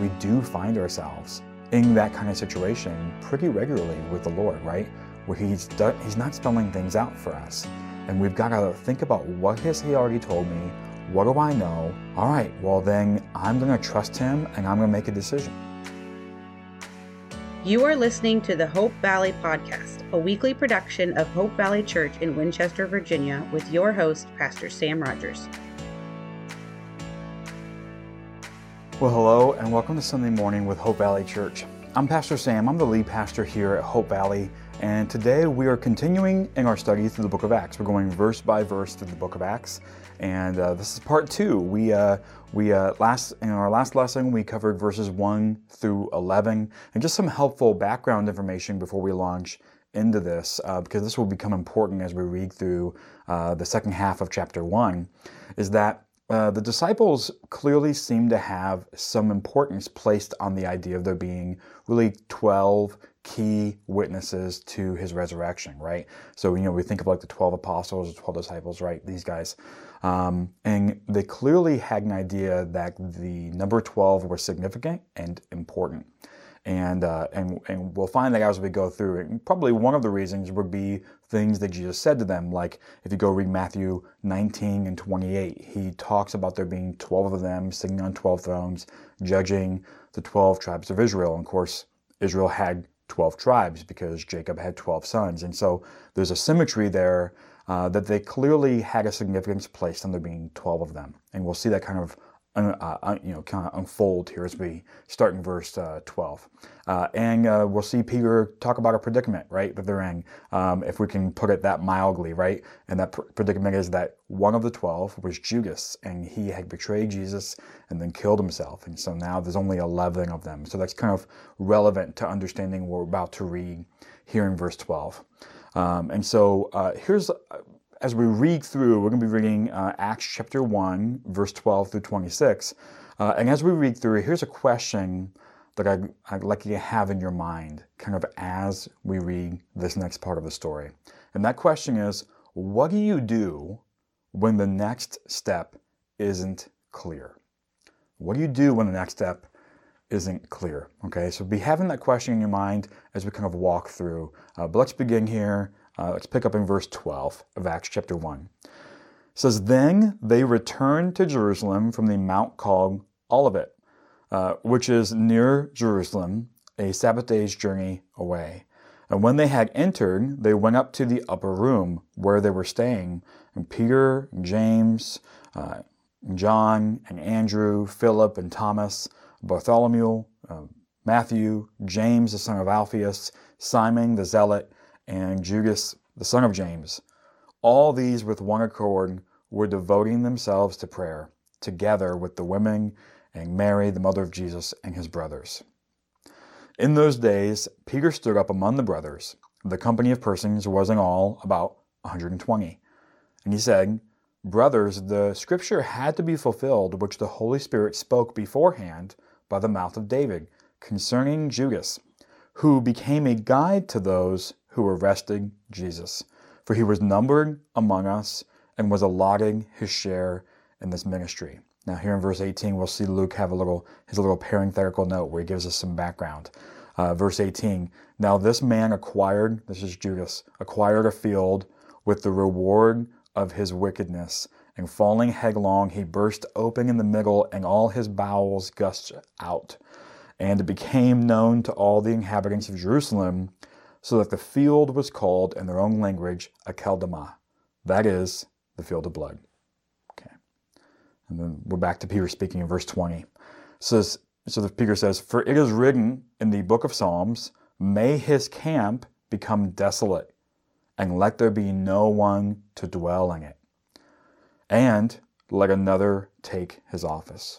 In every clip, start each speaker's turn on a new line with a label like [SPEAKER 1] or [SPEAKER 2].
[SPEAKER 1] we do find ourselves in that kind of situation pretty regularly with the Lord, right? Where He's He's not spelling things out for us, and we've got to think about what has He already told me. What do I know? All right, well then I'm going to trust Him, and I'm going to make a decision.
[SPEAKER 2] You are listening to the Hope Valley Podcast, a weekly production of Hope Valley Church in Winchester, Virginia, with your host, Pastor Sam Rogers.
[SPEAKER 1] Well, hello, and welcome to Sunday Morning with Hope Valley Church. I'm Pastor Sam, I'm the lead pastor here at Hope Valley, and today we are continuing in our study through the book of Acts. We're going verse by verse through the book of Acts, and uh, this is part two. We, uh, we uh, last in our last lesson we covered verses one through eleven, and just some helpful background information before we launch into this, uh, because this will become important as we read through uh, the second half of chapter one. Is that uh, the disciples clearly seem to have some importance placed on the idea of there being really 12 key witnesses to his resurrection, right? So, you know, we think of like the 12 apostles, the 12 disciples, right? These guys. Um, and they clearly had an idea that the number 12 was significant and important and uh, and and we'll find that as we go through it. Probably one of the reasons would be things that Jesus said to them, like if you go read Matthew 19 and 28, he talks about there being 12 of them sitting on 12 thrones, judging the 12 tribes of Israel. And of course, Israel had 12 tribes because Jacob had 12 sons, and so there's a symmetry there. Uh, that they clearly had a significance placed on there being 12 of them. And we'll see that kind of uh, uh, you know, kind of unfold here as we start in verse uh, 12. Uh, and uh, we'll see Peter talk about a predicament, right, that they're in, um, if we can put it that mildly, right? And that pr- predicament is that one of the 12 was Judas, and he had betrayed Jesus and then killed himself. And so now there's only 11 of them. So that's kind of relevant to understanding what we're about to read here in verse 12. Um, and so uh, here's as we read through, we're going to be reading uh, Acts chapter 1, verse 12 through 26. Uh, and as we read through, here's a question that I'd, I'd, like you to have in your mind, kind of as we read this next part of the story. And that question is what do you do when the next step isn't clear? What do you do when the next step isn't clear? Okay, so be having that question in your mind as we kind of walk through. Uh, but let's begin here uh, let's pick up in verse 12 of Acts chapter 1. It says, Then they returned to Jerusalem from the mount called Olivet, uh, which is near Jerusalem, a Sabbath day's journey away. And when they had entered, they went up to the upper room where they were staying. And Peter, and James, uh, and John, and Andrew, Philip, and Thomas, Bartholomew, uh, Matthew, James, the son of Alphaeus, Simon the Zealot, and Judas, the son of James. All these, with one accord, were devoting themselves to prayer, together with the women and Mary, the mother of Jesus, and his brothers. In those days, Peter stood up among the brothers. The company of persons was in all about 120. And he said, Brothers, the scripture had to be fulfilled which the Holy Spirit spoke beforehand by the mouth of David concerning Judas, who became a guide to those who arrested Jesus, for he was numbered among us and was allotting his share in this ministry. Now, here in verse 18, we'll see Luke have a little his little parenthetical note where he gives us some background. Uh, verse 18. Now this man acquired, this is Judas, acquired a field with the reward of his wickedness, and falling headlong, he burst open in the middle, and all his bowels gushed out. And it became known to all the inhabitants of Jerusalem so that the field was called in their own language Akeldama, that is, the field of blood. Okay. And then we're back to Peter speaking in verse 20. It says, so the Peter says, For it is written in the book of Psalms, May his camp become desolate, and let there be no one to dwell in it. And let another take his office.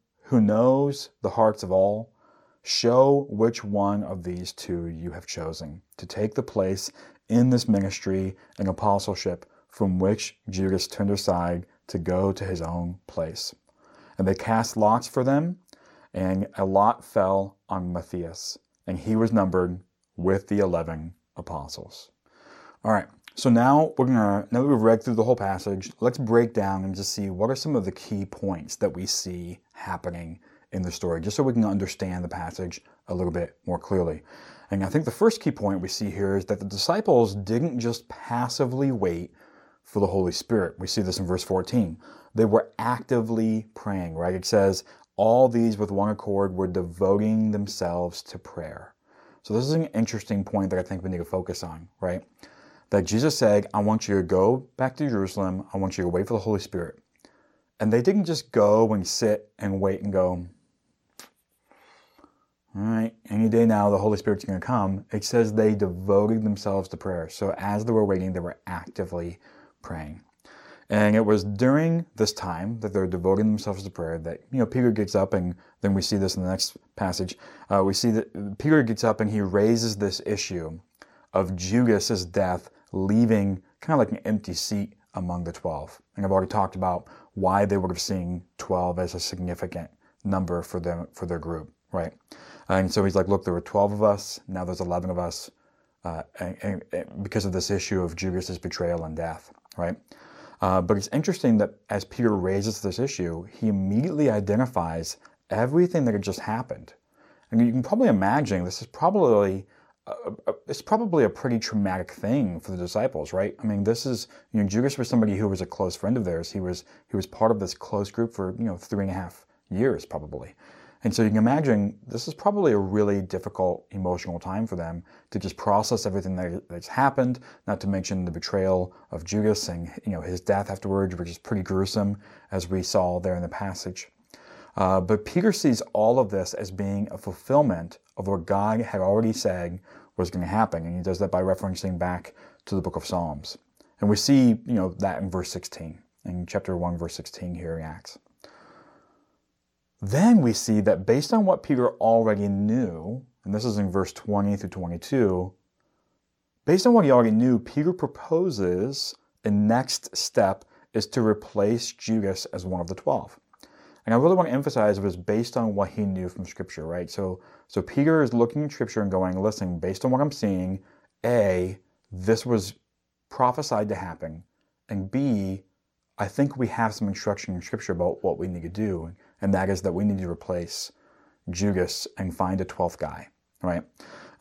[SPEAKER 1] who knows the hearts of all, show which one of these two you have chosen to take the place in this ministry and apostleship from which Judas turned aside to go to his own place. And they cast lots for them, and a lot fell on Matthias, and he was numbered with the 11 apostles. All right, so now we're gonna, now that we've read through the whole passage, let's break down and just see what are some of the key points that we see happening in the story, just so we can understand the passage a little bit more clearly. And I think the first key point we see here is that the disciples didn't just passively wait for the Holy Spirit. We see this in verse 14. They were actively praying, right? It says, all these with one accord were devoting themselves to prayer. So this is an interesting point that I think we need to focus on, right? That Jesus said, I want you to go back to Jerusalem. I want you to wait for the Holy Spirit. And they didn't just go and sit and wait and go, all right, any day now the Holy Spirit's going to come. It says they devoted themselves to prayer. So as they were waiting, they were actively praying. And it was during this time that they're devoting themselves to prayer that, you know, Peter gets up and then we see this in the next passage. Uh, we see that Peter gets up and he raises this issue of Judas's death, leaving kind of like an empty seat among the 12. And I've already talked about why they would have seen 12 as a significant number for them, for their group, right? And so he's like, look, there were 12 of us, now there's 11 of us, uh, and, and, and because of this issue of Judas's betrayal and death right? Uh, but it's interesting that as Peter raises this issue, he immediately identifies everything that had just happened. And you can probably imagine this is probably it's probably a pretty traumatic thing for the disciples, right? I mean, this is you know Judas was somebody who was a close friend of theirs. He was he was part of this close group for you know three and a half years probably, and so you can imagine this is probably a really difficult emotional time for them to just process everything that, that's happened, not to mention the betrayal of Judas and you know his death afterwards, which is pretty gruesome, as we saw there in the passage. Uh, but Peter sees all of this as being a fulfillment of what God had already said was going to happen, and he does that by referencing back to the book of Psalms. And we see you know that in verse 16, in chapter 1, verse 16 here in Acts. Then we see that based on what Peter already knew, and this is in verse 20 through 22, based on what he already knew, Peter proposes a next step is to replace Judas as one of the 12. And I really want to emphasize it was based on what he knew from Scripture, right? So, so Peter is looking at Scripture and going, listen, based on what I'm seeing, A, this was prophesied to happen, and B, I think we have some instruction in Scripture about what we need to do and that is that we need to replace Judas and find a 12th guy, right?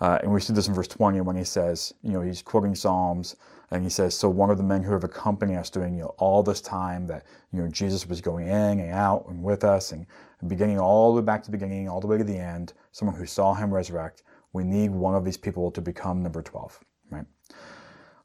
[SPEAKER 1] Uh, and we see this in verse 20 when he says, you know, he's quoting Psalms and he says, So one of the men who have accompanied us during you know, all this time that, you know, Jesus was going in and out and with us and, beginning all the way back to the beginning, all the way to the end, someone who saw him resurrect, we need one of these people to become number 12, right?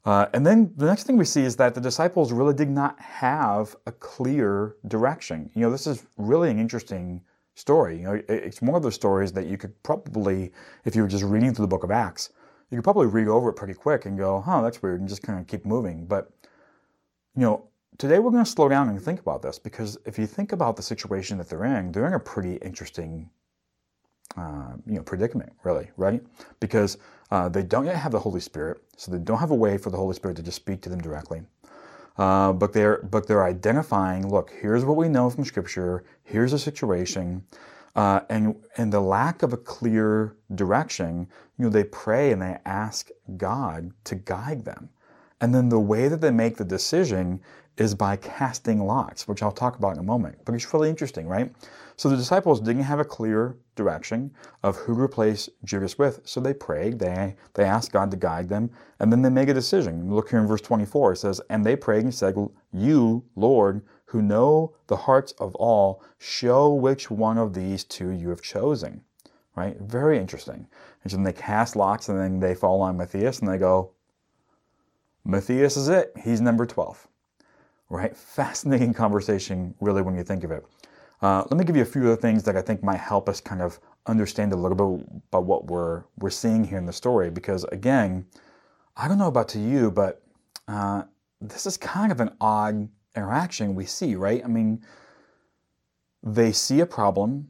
[SPEAKER 1] Uh, and then the next thing we see is that the disciples really did not have a clear direction. You know, this is really an interesting story. You know, it's one of those stories that you could probably, if you were just reading through the book of Acts, you could probably read over it pretty quick and go, huh, that's weird, and just kind of keep moving. But, you know, today we're going to slow down and think about this because if you think about the situation that they're in, they're in a pretty interesting uh, you know, predicament, really, right? Because uh, they don't yet have the Holy Spirit, so they don't have a way for the Holy Spirit to just speak to them directly. Uh, but they're but they're identifying. Look, here's what we know from Scripture. Here's a situation, uh, and and the lack of a clear direction. You know, they pray and they ask God to guide them, and then the way that they make the decision is by casting lots, which I'll talk about in a moment. But it's really interesting, right? So the disciples didn't have a clear direction of who to replace Judas with, so they prayed, they, they asked God to guide them, and then they make a decision. Look here in verse 24, it says, And they prayed and said, You, Lord, who know the hearts of all, show which one of these two you have chosen. Right? Very interesting. And so then they cast lots and then they fall on Matthias and they go, Matthias is it. He's number 12 right? Fascinating conversation, really, when you think of it. Uh, let me give you a few other things that I think might help us kind of understand a little bit about what we're we're seeing here in the story. Because again, I don't know about to you, but uh, this is kind of an odd interaction we see, right? I mean, they see a problem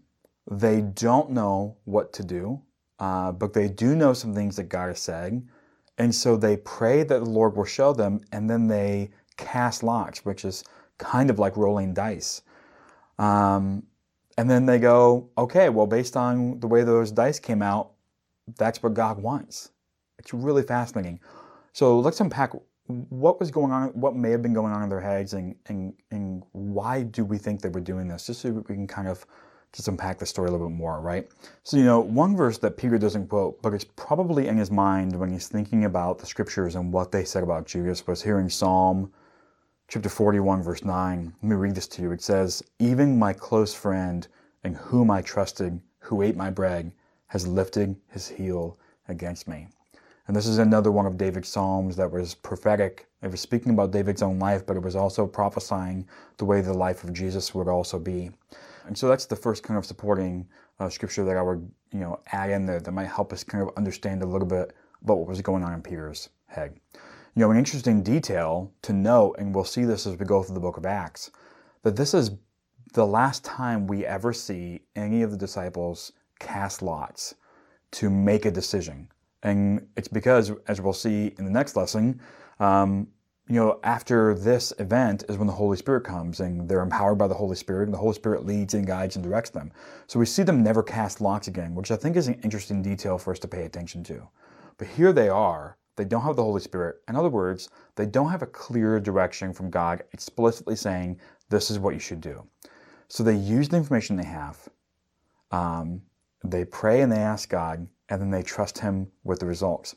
[SPEAKER 1] they don't know what to do, uh, but they do know some things that God has said, And so they pray that the Lord will show them, and then they cast lots, which is kind of like rolling dice. Um, and then they go, okay, well, based on the way those dice came out, that's what God wants. It's really fascinating. So let's unpack what was going on, what may have been going on in their heads, and, and, and why do we think they were doing this, just so we can kind of just unpack the story a little bit more, right? So, you know, one verse that Peter doesn't quote, but it's probably in his mind when he's thinking about the scriptures and what they said about Judas, was hearing in Psalm chapter 41, verse 9. Let me read this to you. It says, Even my close friend in whom I trusted, who ate my bread, has lifted his heel against me. And this is another one of David's Psalms that was prophetic. It was speaking about David's own life, but it was also prophesying the way the life of Jesus would also be. And so that's the first kind of supporting uh, scripture that I would, you know, add in there that might help us kind of understand a little bit about what was going on in Peter's head. You know, an interesting detail to note, and we'll see this as we go through the book of Acts, that this is the last time we ever see any of the disciples cast lots to make a decision. And it's because, as we'll see in the next lesson, um, you know, after this event is when the Holy Spirit comes and they're empowered by the Holy Spirit, and the Holy Spirit leads and guides and directs them. So we see them never cast lots again, which I think is an interesting detail for us to pay attention to. But here they are. They don't have the Holy Spirit. In other words, they don't have a clear direction from God explicitly saying, this is what you should do. So they use the information they have. Um, they pray and they ask God, and then they trust Him with the results.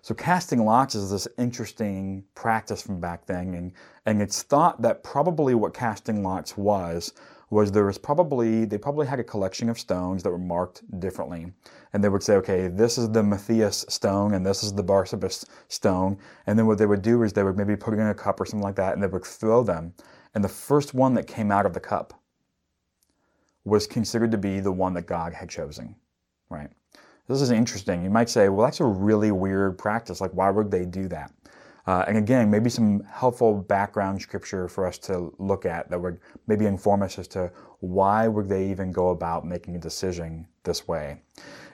[SPEAKER 1] So casting lots is this interesting practice from back then, and, and it's thought that probably what casting lots was was there was probably they probably had a collection of stones that were marked differently, and they would say, okay, this is the Matthias stone, and this is the Barsabbas stone, and then what they would do is they would maybe put it in a cup or something like that, and they would throw them, and the first one that came out of the cup was considered to be the one that God had chosen, right? This is interesting. You might say, well, that's a really weird practice. Like, why would they do that? Uh, and again, maybe some helpful background scripture for us to look at that would maybe inform us as to why would they even go about making a decision this way.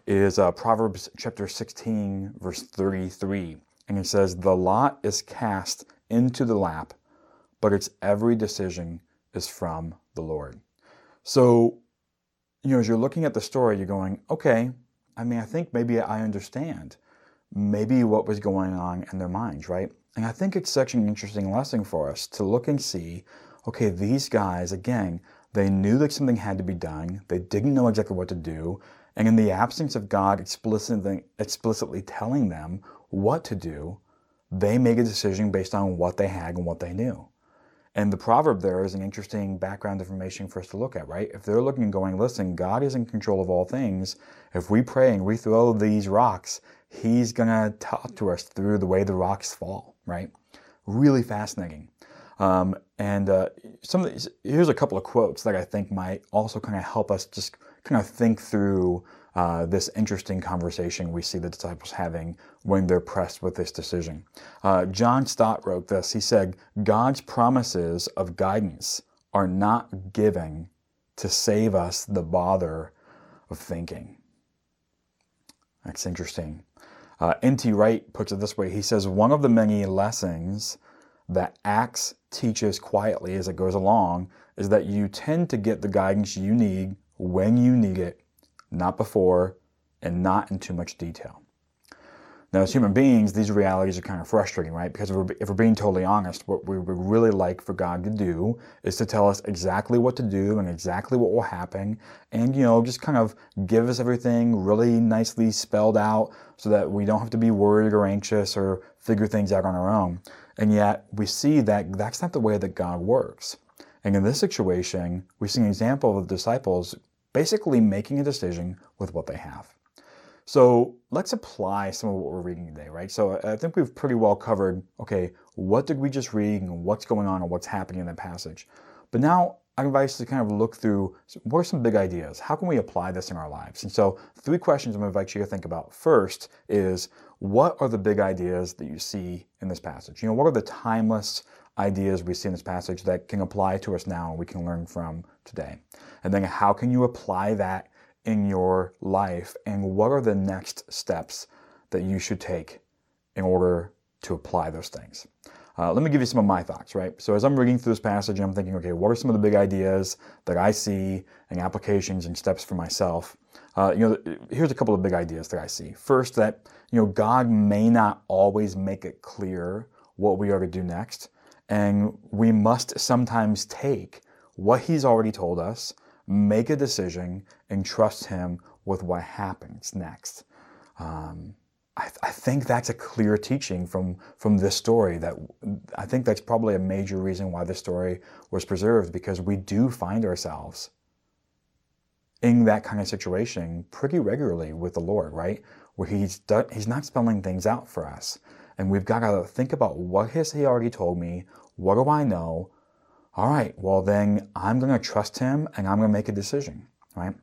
[SPEAKER 1] Is uh, Proverbs chapter 16, verse 33. And it says, The lot is cast into the lap, but its every decision is from the Lord. So, you know, as you're looking at the story, you're going, okay, I mean, I think maybe I understand maybe what was going on in their minds, right? And I think it's such an interesting lesson for us to look and see, okay, these guys, again, they knew that something had to be done. They didn't know exactly what to do. And in the absence of God explicitly, explicitly telling them what to do, they make a decision based on what they had and what they knew. And the proverb there is an interesting background information for us to look at, right? If they're looking and going, listen, God is in control of all things. If we pray and we throw these rocks, He's going to talk to us through the way the rocks fall, right? Really fascinating. Um, and uh, some of these, here's a couple of quotes that I think might also kind of help us just kind of think through uh, this interesting conversation we see the disciples having when they're pressed with this decision. Uh, John Stott wrote this. He said, God's promises of guidance are not given to save us the bother of thinking. That's interesting. Uh, N.T. Wright puts it this way He says, One of the many lessons that Acts teaches quietly as it goes along is that you tend to get the guidance you need when you need it not before, and not in too much detail. Now, as human beings, these realities are kind of frustrating, right? Because if we're, if we're, being totally honest, what we would really like for God to do is to tell us exactly what to do and exactly what will happen, and you know, just kind of give us everything really nicely spelled out so that we don't have to be worried or anxious or figure things out on our own. And yet, we see that that's not the way that God works. And in this situation, we see an example of the disciples basically making a decision with what they have. So let's apply some of what we're reading today, right? So I think we've pretty well covered, okay, what did we just read and what's going on and what's happening in that passage. But now I invite us to kind of look through what are some big ideas? How can we apply this in our lives? And so three questions I'm to invite you to think about. First is what are the big ideas that you see in this passage? You know, what are the timeless ideas we see in this passage that can apply to us now and we can learn from today? And then how can you apply that in your life and what are the next steps that you should take in order to apply those things. Uh, let me give you some of my thoughts, right? So as I'm reading through this passage, I'm thinking, okay, what are some of the big ideas that I see and applications and steps for myself? Uh, you know, here's a couple of big ideas that I see. First, that you know, God may not always make it clear what we are to do next, and we must sometimes take what He's already told us, make a decision, and trust Him with what happens next. Um, I, I, think that's a clear teaching from from this story. That I think that's probably a major reason why this story was preserved because we do find ourselves in that kind of situation pretty regularly with the Lord, right? Where He's done, He's not spelling things out for us, and we've got to think about what has He already told me. What do I know? All right, well then I'm going to trust Him and I'm going to make a decision, right?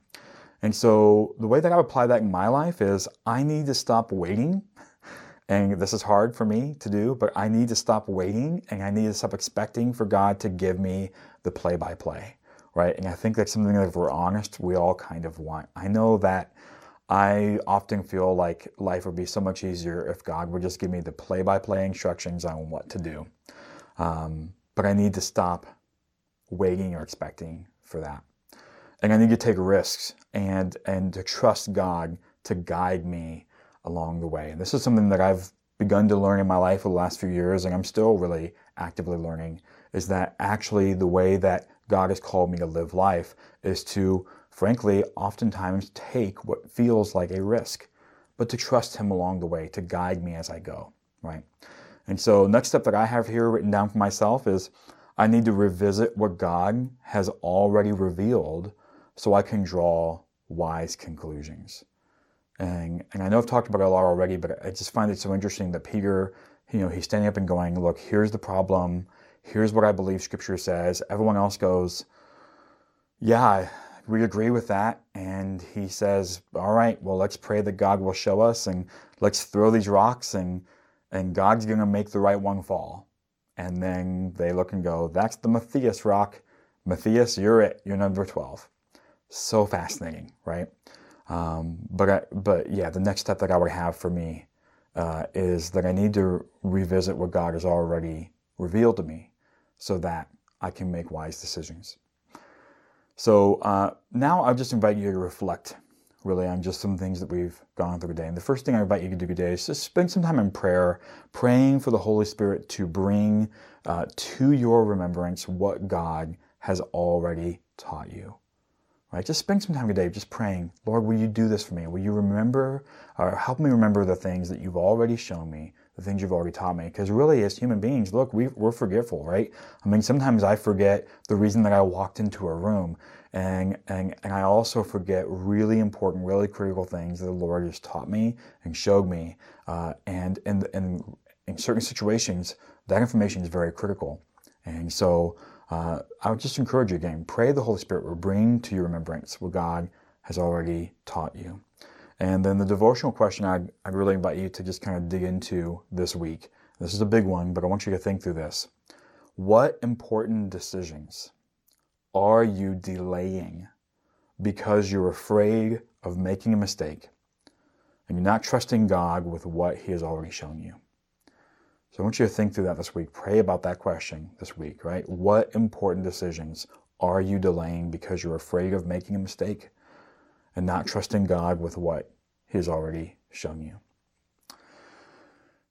[SPEAKER 1] And so the way that I apply that in my life is I need to stop waiting. And this is hard for me to do, but I need to stop waiting and I need to stop expecting for God to give me the play by play, right? And I think that's something that if we're honest, we all kind of want. I know that I often feel like life would be so much easier if God would just give me the play by play instructions on what to do. Um, but I need to stop waiting or expecting for that and I need to take risks and and to trust God to guide me along the way. And this is something that I've begun to learn in my life for the last few years, and I'm still really actively learning. Is that actually the way that God has called me to live life is to, frankly, oftentimes take what feels like a risk, but to trust Him along the way, to guide me as I go, right? And so, next step that I have here written down for myself is I need to revisit what God has already revealed so I can draw wise conclusions. And, and I know I've talked about it a lot already, but I just find it so interesting that Peter, you know, he's standing up and going, look, here's the problem. Here's what I believe scripture says. Everyone else goes, yeah, we agree with that. And he says, all right, well, let's pray that God will show us and let's throw these rocks and, and God's going to make the right one fall. And then they look and go, that's the Matthias rock. Matthias, you're it. You're number 12 so fascinating, right? Um, but I, but yeah, the next step that I would have for me uh, is that I need to revisit what God has already revealed to me, so that I can make wise decisions. So uh, now I'll just invite you to reflect really on just some things that we've gone through today. And the first thing I invite you to do today is just spend some time in prayer, praying for the Holy Spirit to bring uh, to your remembrance what God has already taught you. Right? Just spend some time today just praying, Lord, will you do this for me? Will you remember or help me remember the things that you've already shown me, the things you've already taught me? Because really, as human beings, look, we, we're forgetful, right? I mean, sometimes I forget the reason that I walked into a room. And, and, and I also forget really important, really critical things that the Lord has taught me and showed me. Uh, and, and, and in certain situations, that information is very critical. And so, uh, I would just encourage you again, pray the Holy Spirit will bring to your remembrance what God has already taught you. And then the devotional question I'd, I'd really invite you to just kind of dig into this week. This is a big one, but I want you to think through this. What important decisions are you delaying because you're afraid of making a mistake and you're not trusting God with what He has already shown you? So I want you to think through that this week. Pray about that question this week, right? What important decisions are you delaying because you're afraid of making a mistake and not trusting God with what He has already shown you?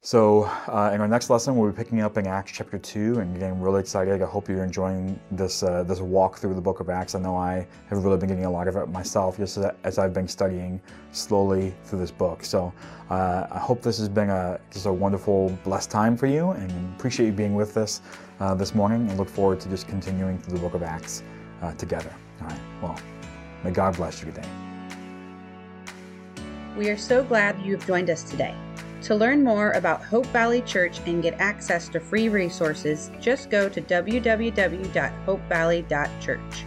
[SPEAKER 1] So, uh, in our next lesson, we'll be picking up in Acts chapter 2, and again, really excited. I hope you're enjoying this uh, this walk through the book of Acts. I know I have really been getting a lot of it myself just as, as I've been studying slowly through this book. So, uh, I hope this has been a just a wonderful, blessed time for you, and appreciate you being with us uh, this morning, and look forward to just continuing through the book of Acts uh, together. All right, well, may God bless you today.
[SPEAKER 2] We are so glad you have joined us today. To learn more about Hope Valley Church and get access to free resources, just go to www.hopevalley.church.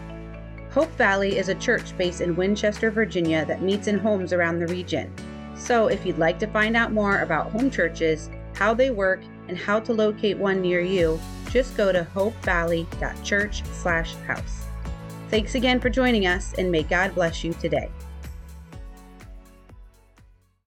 [SPEAKER 2] Hope Valley is a church based in Winchester, Virginia that meets in homes around the region. So if you'd like to find out more about home churches, how they work, and how to locate one near you, just go to hopevalley.church/house. Thanks again for joining us and may God bless you today.